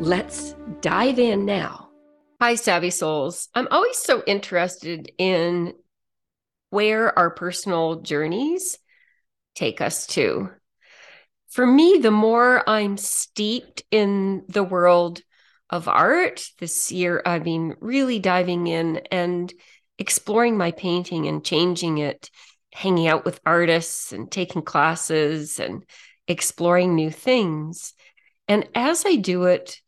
Let's dive in now. Hi, Savvy Souls. I'm always so interested in where our personal journeys take us to. For me, the more I'm steeped in the world of art, this year I've been really diving in and exploring my painting and changing it, hanging out with artists and taking classes and exploring new things. And as I do it,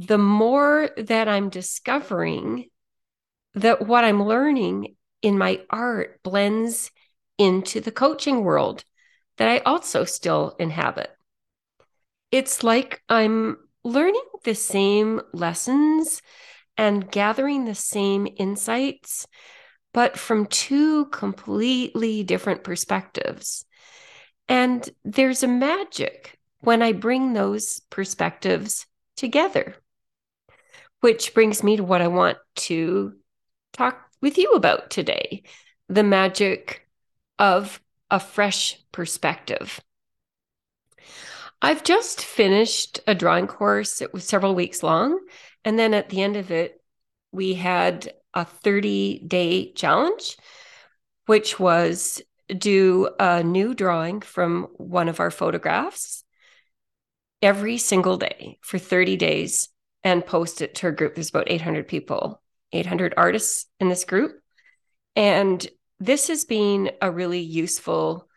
the more that I'm discovering that what I'm learning in my art blends into the coaching world that I also still inhabit. It's like I'm learning the same lessons and gathering the same insights, but from two completely different perspectives. And there's a magic when I bring those perspectives together which brings me to what I want to talk with you about today the magic of a fresh perspective. I've just finished a drawing course. It was several weeks long. And then at the end of it, we had a 30 day challenge, which was do a new drawing from one of our photographs every single day for 30 days and post it to a group. There's about 800 people, 800 artists in this group. And this has been a really useful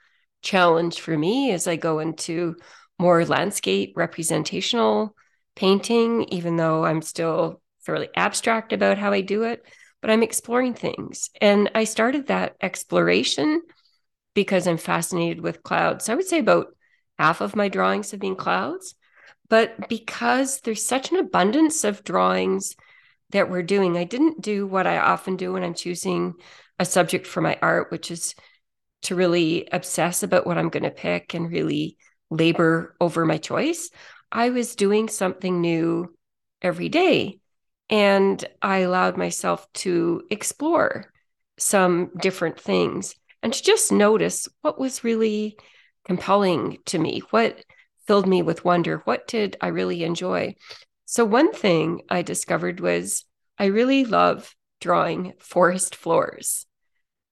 challenge for me as I go into more landscape representational painting, even though I'm still fairly abstract about how I do it, but I'm exploring things. And I started that exploration because I'm fascinated with clouds. So I would say about half of my drawings have been clouds. But because there's such an abundance of drawings that we're doing, I didn't do what I often do when I'm choosing a subject for my art, which is to really obsess about what I'm going to pick and really labor over my choice. I was doing something new every day. And I allowed myself to explore some different things and to just notice what was really compelling to me, what filled me with wonder. What did I really enjoy? So, one thing I discovered was I really love drawing forest floors,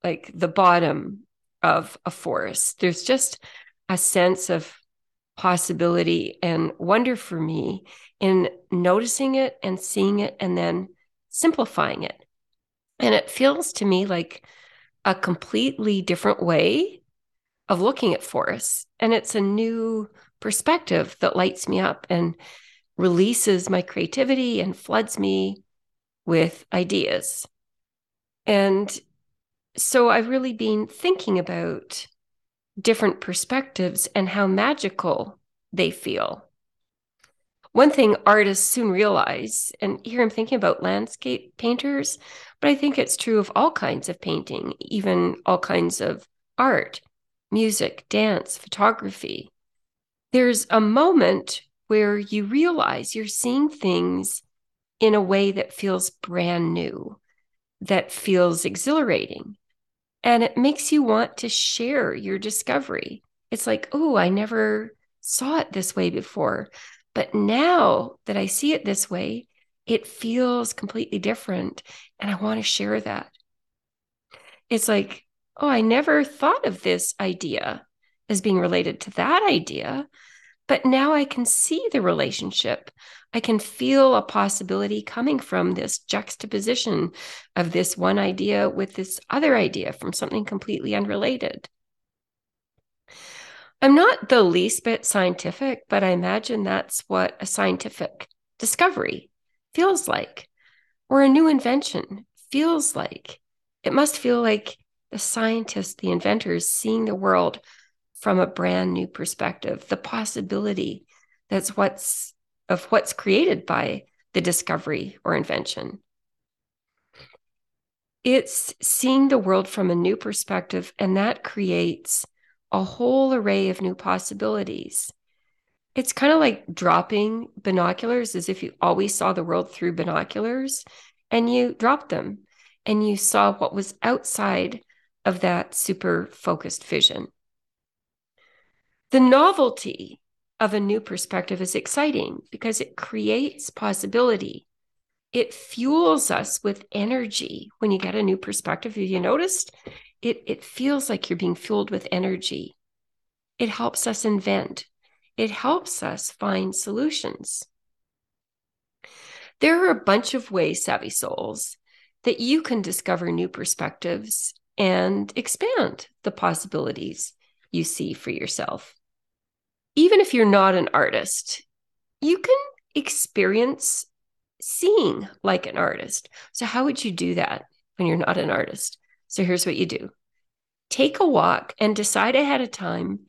like the bottom of a forest. There's just a sense of possibility and wonder for me in noticing it and seeing it and then simplifying it. And it feels to me like a completely different way of looking at forests. And it's a new perspective that lights me up and releases my creativity and floods me with ideas. And so I've really been thinking about different perspectives and how magical they feel. One thing artists soon realize, and here I'm thinking about landscape painters, but I think it's true of all kinds of painting, even all kinds of art, music, dance, photography, there's a moment where you realize you're seeing things in a way that feels brand new, that feels exhilarating. And it makes you want to share your discovery. It's like, oh, I never saw it this way before. But now that I see it this way, it feels completely different. And I want to share that. It's like, oh, I never thought of this idea as being related to that idea. But now I can see the relationship. I can feel a possibility coming from this juxtaposition of this one idea with this other idea from something completely unrelated. I'm not the least bit scientific, but I imagine that's what a scientific discovery feels like, or a new invention feels like. It must feel like the scientists, the inventors, seeing the world from a brand new perspective, the possibility that's what's of what's created by the discovery or invention. It's seeing the world from a new perspective, and that creates a whole array of new possibilities. It's kind of like dropping binoculars as if you always saw the world through binoculars and you dropped them and you saw what was outside of that super focused vision. The novelty of a new perspective is exciting because it creates possibility. It fuels us with energy when you get a new perspective. Have you noticed? It, it feels like you're being fueled with energy. It helps us invent. It helps us find solutions. There are a bunch of ways, savvy souls, that you can discover new perspectives and expand the possibilities you see for yourself even if you're not an artist, you can experience seeing like an artist. So, how would you do that when you're not an artist? So, here's what you do take a walk and decide ahead of time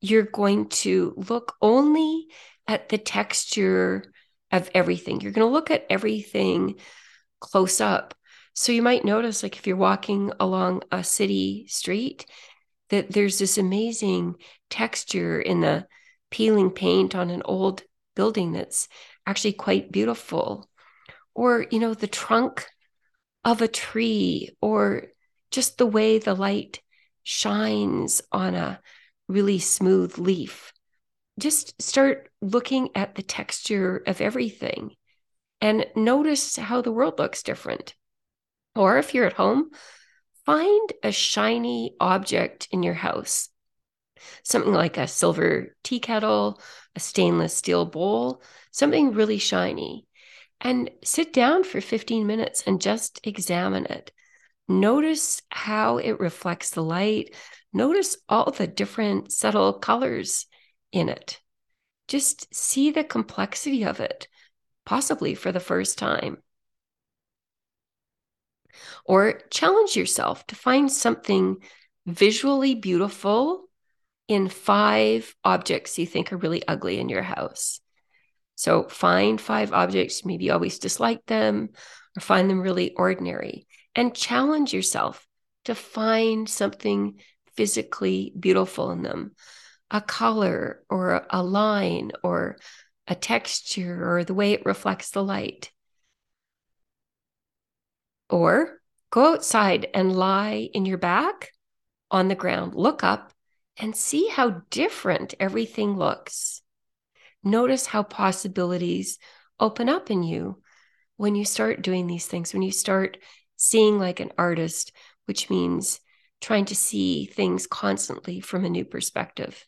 you're going to look only at the texture of everything. You're going to look at everything close up. So, you might notice, like, if you're walking along a city street, that there's this amazing texture in the peeling paint on an old building that's actually quite beautiful. Or you know the trunk of a tree or just the way the light shines on a really smooth leaf. Just start looking at the texture of everything and notice how the world looks different. Or if you're at home find a shiny object in your house something like a silver tea kettle, a stainless steel bowl, something really shiny. And sit down for 15 minutes and just examine it. Notice how it reflects the light. Notice all the different subtle colors in it. Just see the complexity of it, possibly for the first time. Or challenge yourself to find something visually beautiful in five objects you think are really ugly in your house. So find five objects, maybe you always dislike them or find them really ordinary, and challenge yourself to find something physically beautiful in them a color or a line or a texture or the way it reflects the light. Or go outside and lie in your back on the ground, look up and see how different everything looks. Notice how possibilities open up in you when you start doing these things, when you start seeing like an artist, which means trying to see things constantly from a new perspective.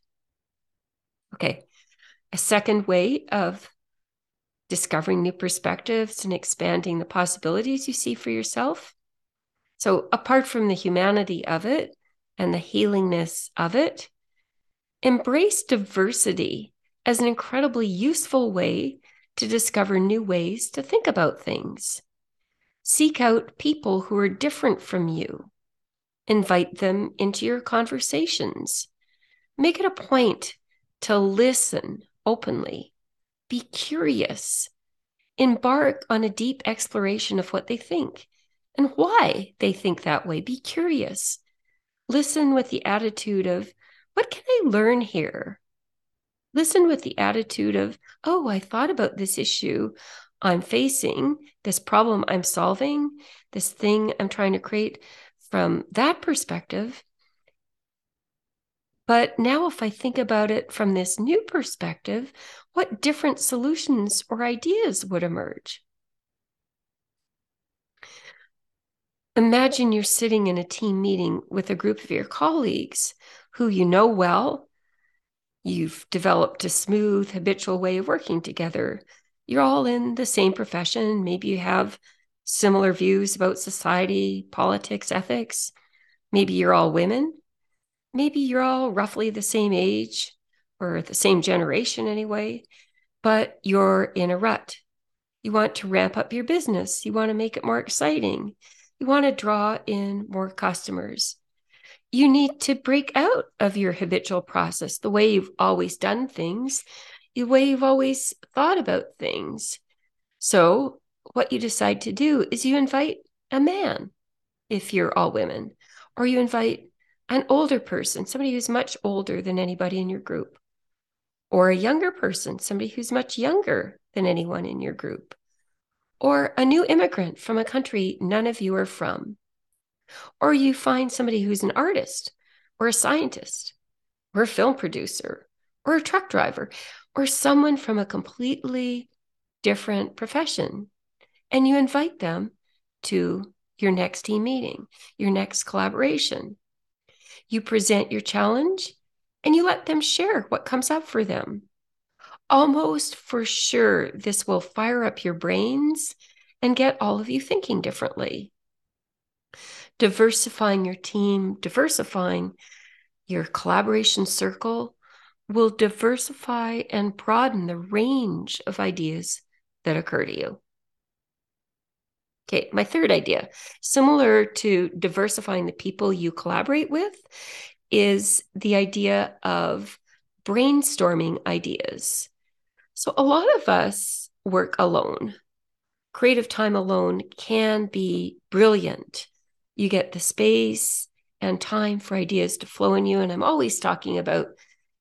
Okay. A second way of discovering new perspectives and expanding the possibilities you see for yourself. So, apart from the humanity of it, and the healingness of it. Embrace diversity as an incredibly useful way to discover new ways to think about things. Seek out people who are different from you. Invite them into your conversations. Make it a point to listen openly. Be curious. Embark on a deep exploration of what they think and why they think that way. Be curious listen with the attitude of, what can I learn here? Listen with the attitude of, oh, I thought about this issue I'm facing, this problem I'm solving, this thing I'm trying to create from that perspective. But now, if I think about it from this new perspective, what different solutions or ideas would emerge? Imagine you're sitting in a team meeting with a group of your colleagues who you know well. You've developed a smooth, habitual way of working together. You're all in the same profession. Maybe you have similar views about society, politics, ethics. Maybe you're all women. Maybe you're all roughly the same age or the same generation anyway, but you're in a rut. You want to ramp up your business, you want to make it more exciting you want to draw in more customers. You need to break out of your habitual process, the way you've always done things, the way you've always thought about things. So, what you decide to do is you invite a man if you're all women, or you invite an older person, somebody who's much older than anybody in your group, or a younger person, somebody who's much younger than anyone in your group, or a new immigrant from a country none of you are from. Or you find somebody who's an artist, or a scientist, or a film producer, or a truck driver, or someone from a completely different profession. And you invite them to your next team meeting, your next collaboration. You present your challenge and you let them share what comes up for them. Almost for sure, this will fire up your brains and get all of you thinking differently. Diversifying your team, diversifying your collaboration circle will diversify and broaden the range of ideas that occur to you. Okay, my third idea, similar to diversifying the people you collaborate with, is the idea of brainstorming ideas. So, a lot of us work alone. Creative time alone can be brilliant. You get the space and time for ideas to flow in you. And I'm always talking about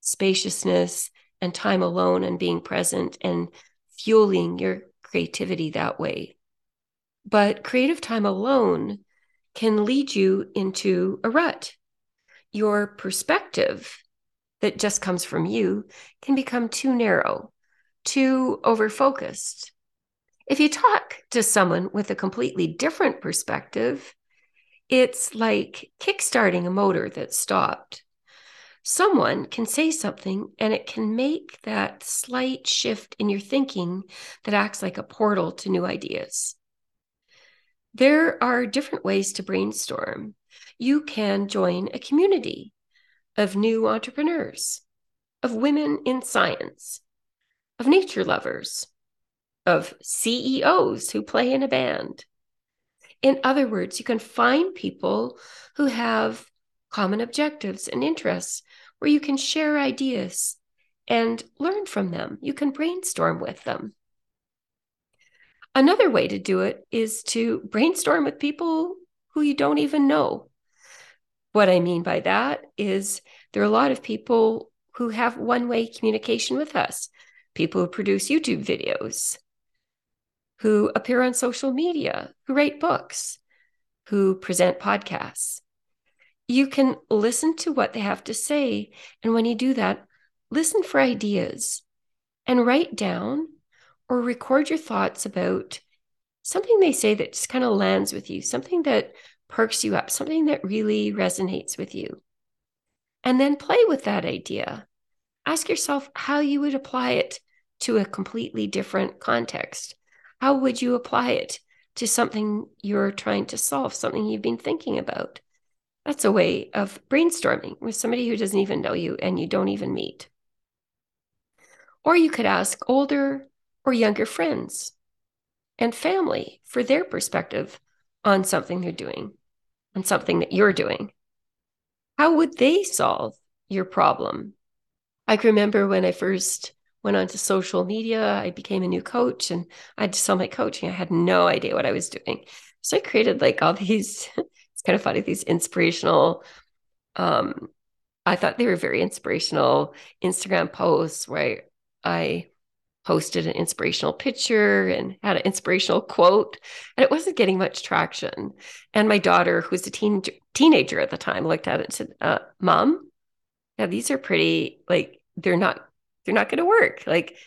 spaciousness and time alone and being present and fueling your creativity that way. But creative time alone can lead you into a rut. Your perspective that just comes from you can become too narrow, too over focused. If you talk to someone with a completely different perspective, it's like kickstarting a motor that stopped. Someone can say something and it can make that slight shift in your thinking that acts like a portal to new ideas. There are different ways to brainstorm. You can join a community of new entrepreneurs, of women in science, of nature lovers, of CEOs who play in a band. In other words, you can find people who have common objectives and interests where you can share ideas and learn from them. You can brainstorm with them. Another way to do it is to brainstorm with people who you don't even know. What I mean by that is there are a lot of people who have one way communication with us, people who produce YouTube videos, who appear on social media, who write books, who present podcasts. You can listen to what they have to say. And when you do that, listen for ideas and write down or record your thoughts about something they say that just kind of lands with you, something that perks you up, something that really resonates with you. And then play with that idea. Ask yourself how you would apply it to a completely different context. How would you apply it to something you're trying to solve, something you've been thinking about? That's a way of brainstorming with somebody who doesn't even know you and you don't even meet. Or you could ask older or younger friends and family for their perspective on something they're doing, on something that you're doing. How would they solve your problem? I can remember when I first went onto social media, I became a new coach and I had to sell my coaching. I had no idea what I was doing. So I created like all these, it's kind of funny, these inspirational, um, I thought they were very inspirational Instagram posts where I I posted an inspirational picture and had an inspirational quote and it wasn't getting much traction and my daughter who was a teen teenager at the time looked at it and said uh, mom yeah these are pretty like they're not they're not going to work like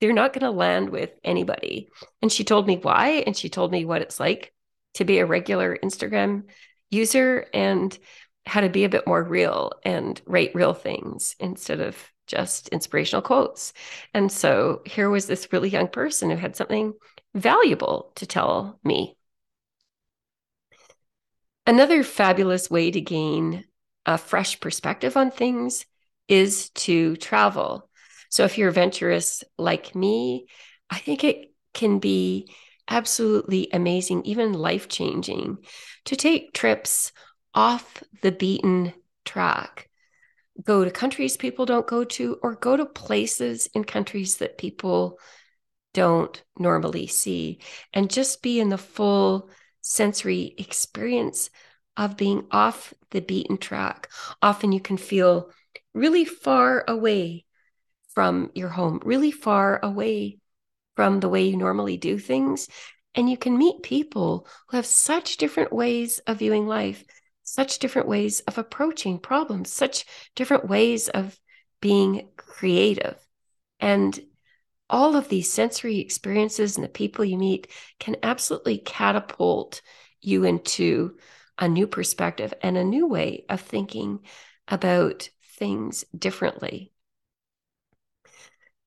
they're not going to land with anybody and she told me why and she told me what it's like to be a regular instagram user and how to be a bit more real and write real things instead of just inspirational quotes. And so here was this really young person who had something valuable to tell me. Another fabulous way to gain a fresh perspective on things is to travel. So if you're adventurous like me, I think it can be absolutely amazing, even life changing, to take trips off the beaten track go to countries people don't go to or go to places in countries that people don't normally see and just be in the full sensory experience of being off the beaten track. Often you can feel really far away from your home, really far away from the way you normally do things. And you can meet people who have such different ways of viewing life, such different ways of approaching problems, such different ways of being creative. And all of these sensory experiences and the people you meet can absolutely catapult you into a new perspective and a new way of thinking about things differently.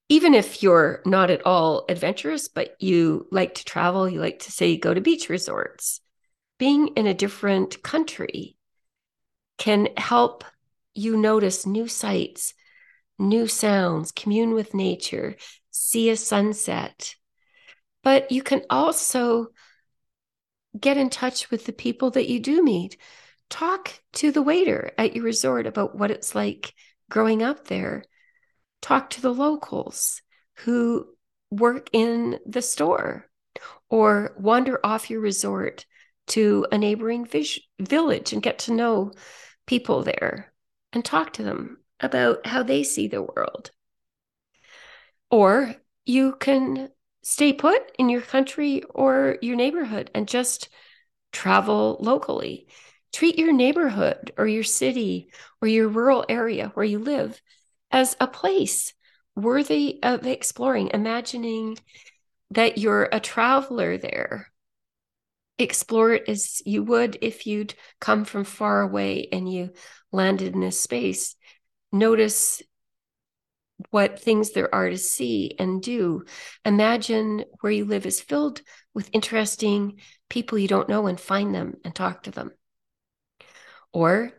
Even if you're not at all adventurous, but you like to travel, you like to say go to beach resorts, being in a different country can help you notice new sights, new sounds, commune with nature, see a sunset. But you can also get in touch with the people that you do meet. Talk to the waiter at your resort about what it's like growing up there. Talk to the locals who work in the store or wander off your resort to a neighboring village and get to know people there and talk to them about how they see the world. Or you can stay put in your country or your neighborhood and just travel locally. Treat your neighborhood or your city or your rural area where you live as a place worthy of exploring, imagining that you're a traveler there. Explore it as you would if you'd come from far away and you landed in this space. Notice what things there are to see and do. Imagine where you live is filled with interesting people you don't know and find them and talk to them. Or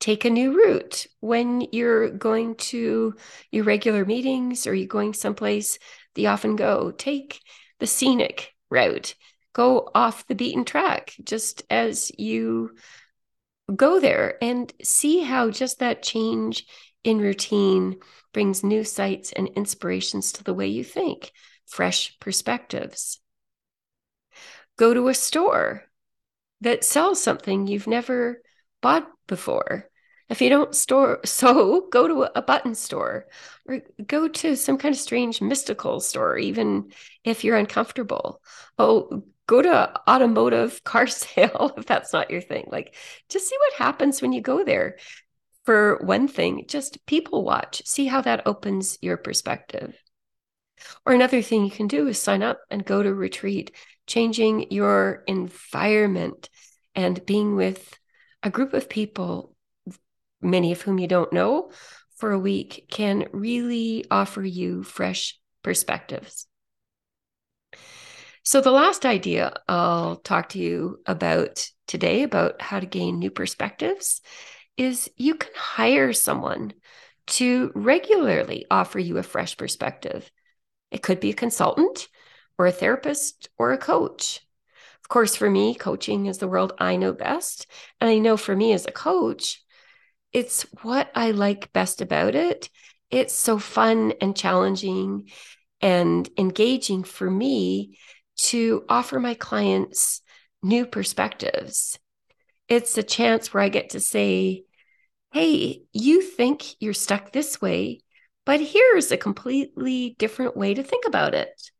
take a new route when you're going to your regular meetings or you're going someplace that you often go. Take the scenic route. Go off the beaten track just as you go there and see how just that change in routine brings new sights and inspirations to the way you think, fresh perspectives. Go to a store that sells something you've never bought before. If you don't store, so go to a button store or go to some kind of strange mystical store, even if you're uncomfortable. Oh, go to automotive car sale if that's not your thing. Like, just see what happens when you go there for one thing, just people watch, see how that opens your perspective. Or another thing you can do is sign up and go to retreat, changing your environment and being with a group of people, many of whom you don't know, for a week can really offer you fresh perspectives. So, the last idea I'll talk to you about today about how to gain new perspectives is you can hire someone to regularly offer you a fresh perspective. It could be a consultant or a therapist or a coach. Of course, for me, coaching is the world I know best. And I know for me as a coach, it's what I like best about it. It's so fun and challenging and engaging for me to offer my clients new perspectives it's a chance where I get to say, hey, you think you're stuck this way, but here's a completely different way to think about it.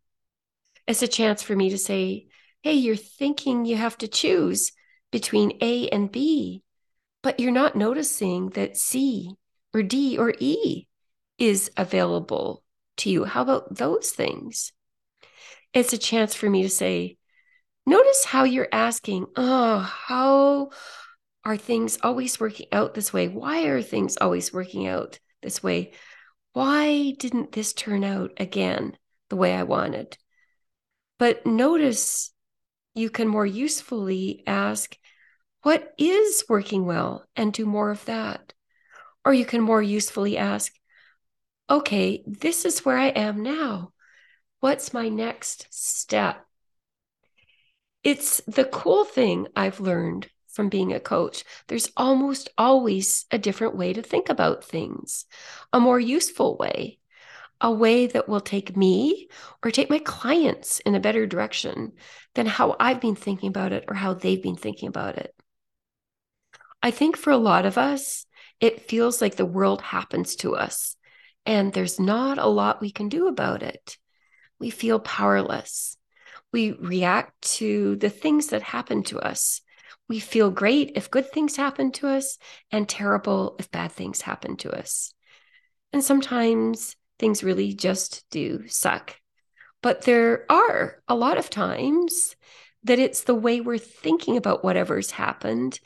It's a chance for me to say, hey, you're thinking you have to choose between A and B, but you're not noticing that C or D or E is available to you. How about those things? It's a chance for me to say, Notice how you're asking, oh, how are things always working out this way? Why are things always working out this way? Why didn't this turn out again the way I wanted? But notice you can more usefully ask, what is working well and do more of that? Or you can more usefully ask, okay, this is where I am now. What's my next step? It's the cool thing I've learned from being a coach. There's almost always a different way to think about things, a more useful way, a way that will take me or take my clients in a better direction than how I've been thinking about it or how they've been thinking about it. I think for a lot of us, it feels like the world happens to us and there's not a lot we can do about it. We feel powerless. We react to the things that happen to us. We feel great if good things happen to us and terrible if bad things happen to us. And sometimes things really just do suck. But there are a lot of times that it's the way we're thinking about whatever's happened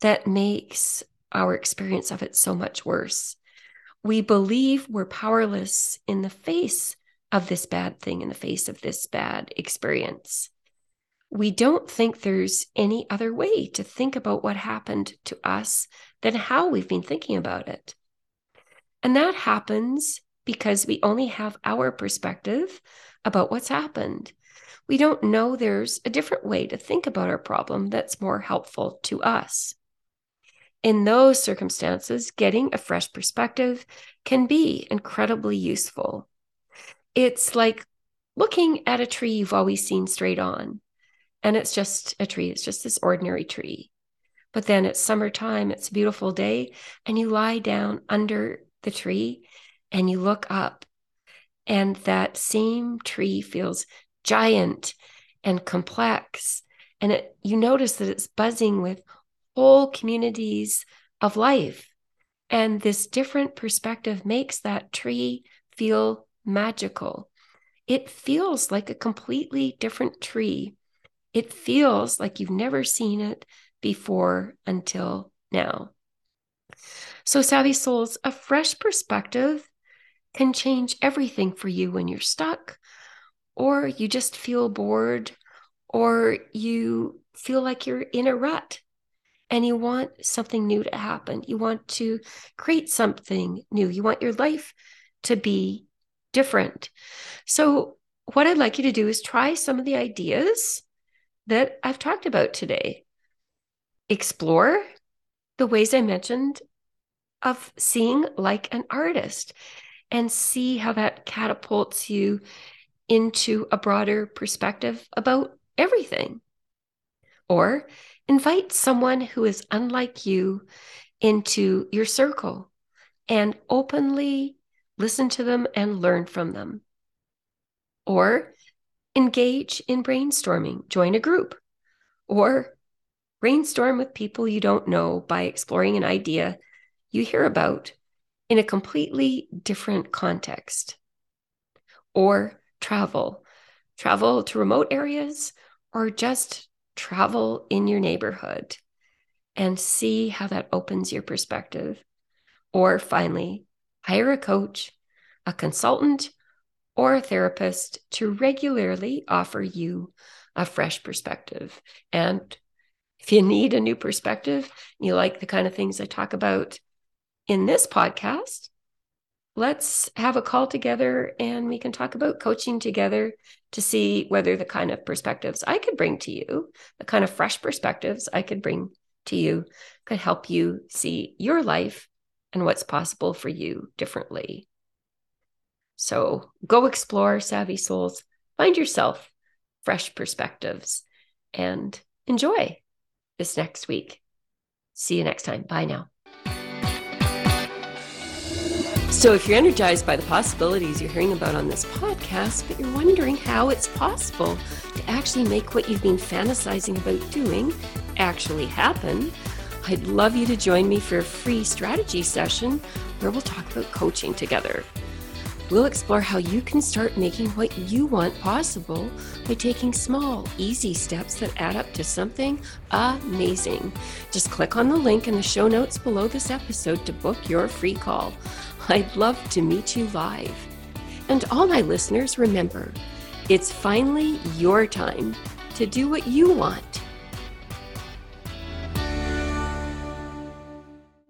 that makes our experience of it so much worse. We believe we're powerless in the face of this bad thing, in the face of this bad experience. We don't think there's any other way to think about what happened to us than how we've been thinking about it. And that happens because we only have our perspective about what's happened. We don't know there's a different way to think about our problem that's more helpful to us. In those circumstances, getting a fresh perspective can be incredibly useful. It's like looking at a tree you've always seen straight on, and it's just a tree, it's just this ordinary tree. But then it's summertime, it's a beautiful day, and you lie down under the tree and you look up, and that same tree feels giant and complex. And it, you notice that it's buzzing with whole communities of life. And this different perspective makes that tree feel magical. It feels like a completely different tree. It feels like you've never seen it before until now. So, Savvy Souls, a fresh perspective can change everything for you when you're stuck, or you just feel bored, or you feel like you're in a rut and you want something new to happen. You want to create something new. You want your life to be different. So, what I'd like you to do is try some of the ideas that I've talked about today. Explore the ways I mentioned of seeing like an artist and see how that catapults you into a broader perspective about everything. Or invite someone who is unlike you into your circle and openly listen to them and learn from them. Or engage in brainstorming, join a group, or brainstorm with people you don't know by exploring an idea you hear about in a completely different context. Or travel, travel to remote areas, or just travel in your neighborhood and see how that opens your perspective. Or finally, hire a coach, a consultant, or a therapist to regularly offer you a fresh perspective. And if you need a new perspective, you like the kind of things I talk about in this podcast, let's have a call together and we can talk about coaching together to see whether the kind of perspectives I could bring to you, the kind of fresh perspectives I could bring to you, could help you see your life and what's possible for you differently. So go explore Savvy Souls, find yourself fresh perspectives, and enjoy this next week. See you next time. Bye now. So, if you're energized by the possibilities you're hearing about on this podcast, but you're wondering how it's possible to actually make what you've been fantasizing about doing actually happen, I'd love you to join me for a free strategy session where we'll talk about coaching together. We'll explore how you can start making what you want possible by taking small, easy steps that add up to something amazing. Just click on the link in the show notes below this episode to book your free call. I'd love to meet you live. And all my listeners, remember, it's finally your time to do what you want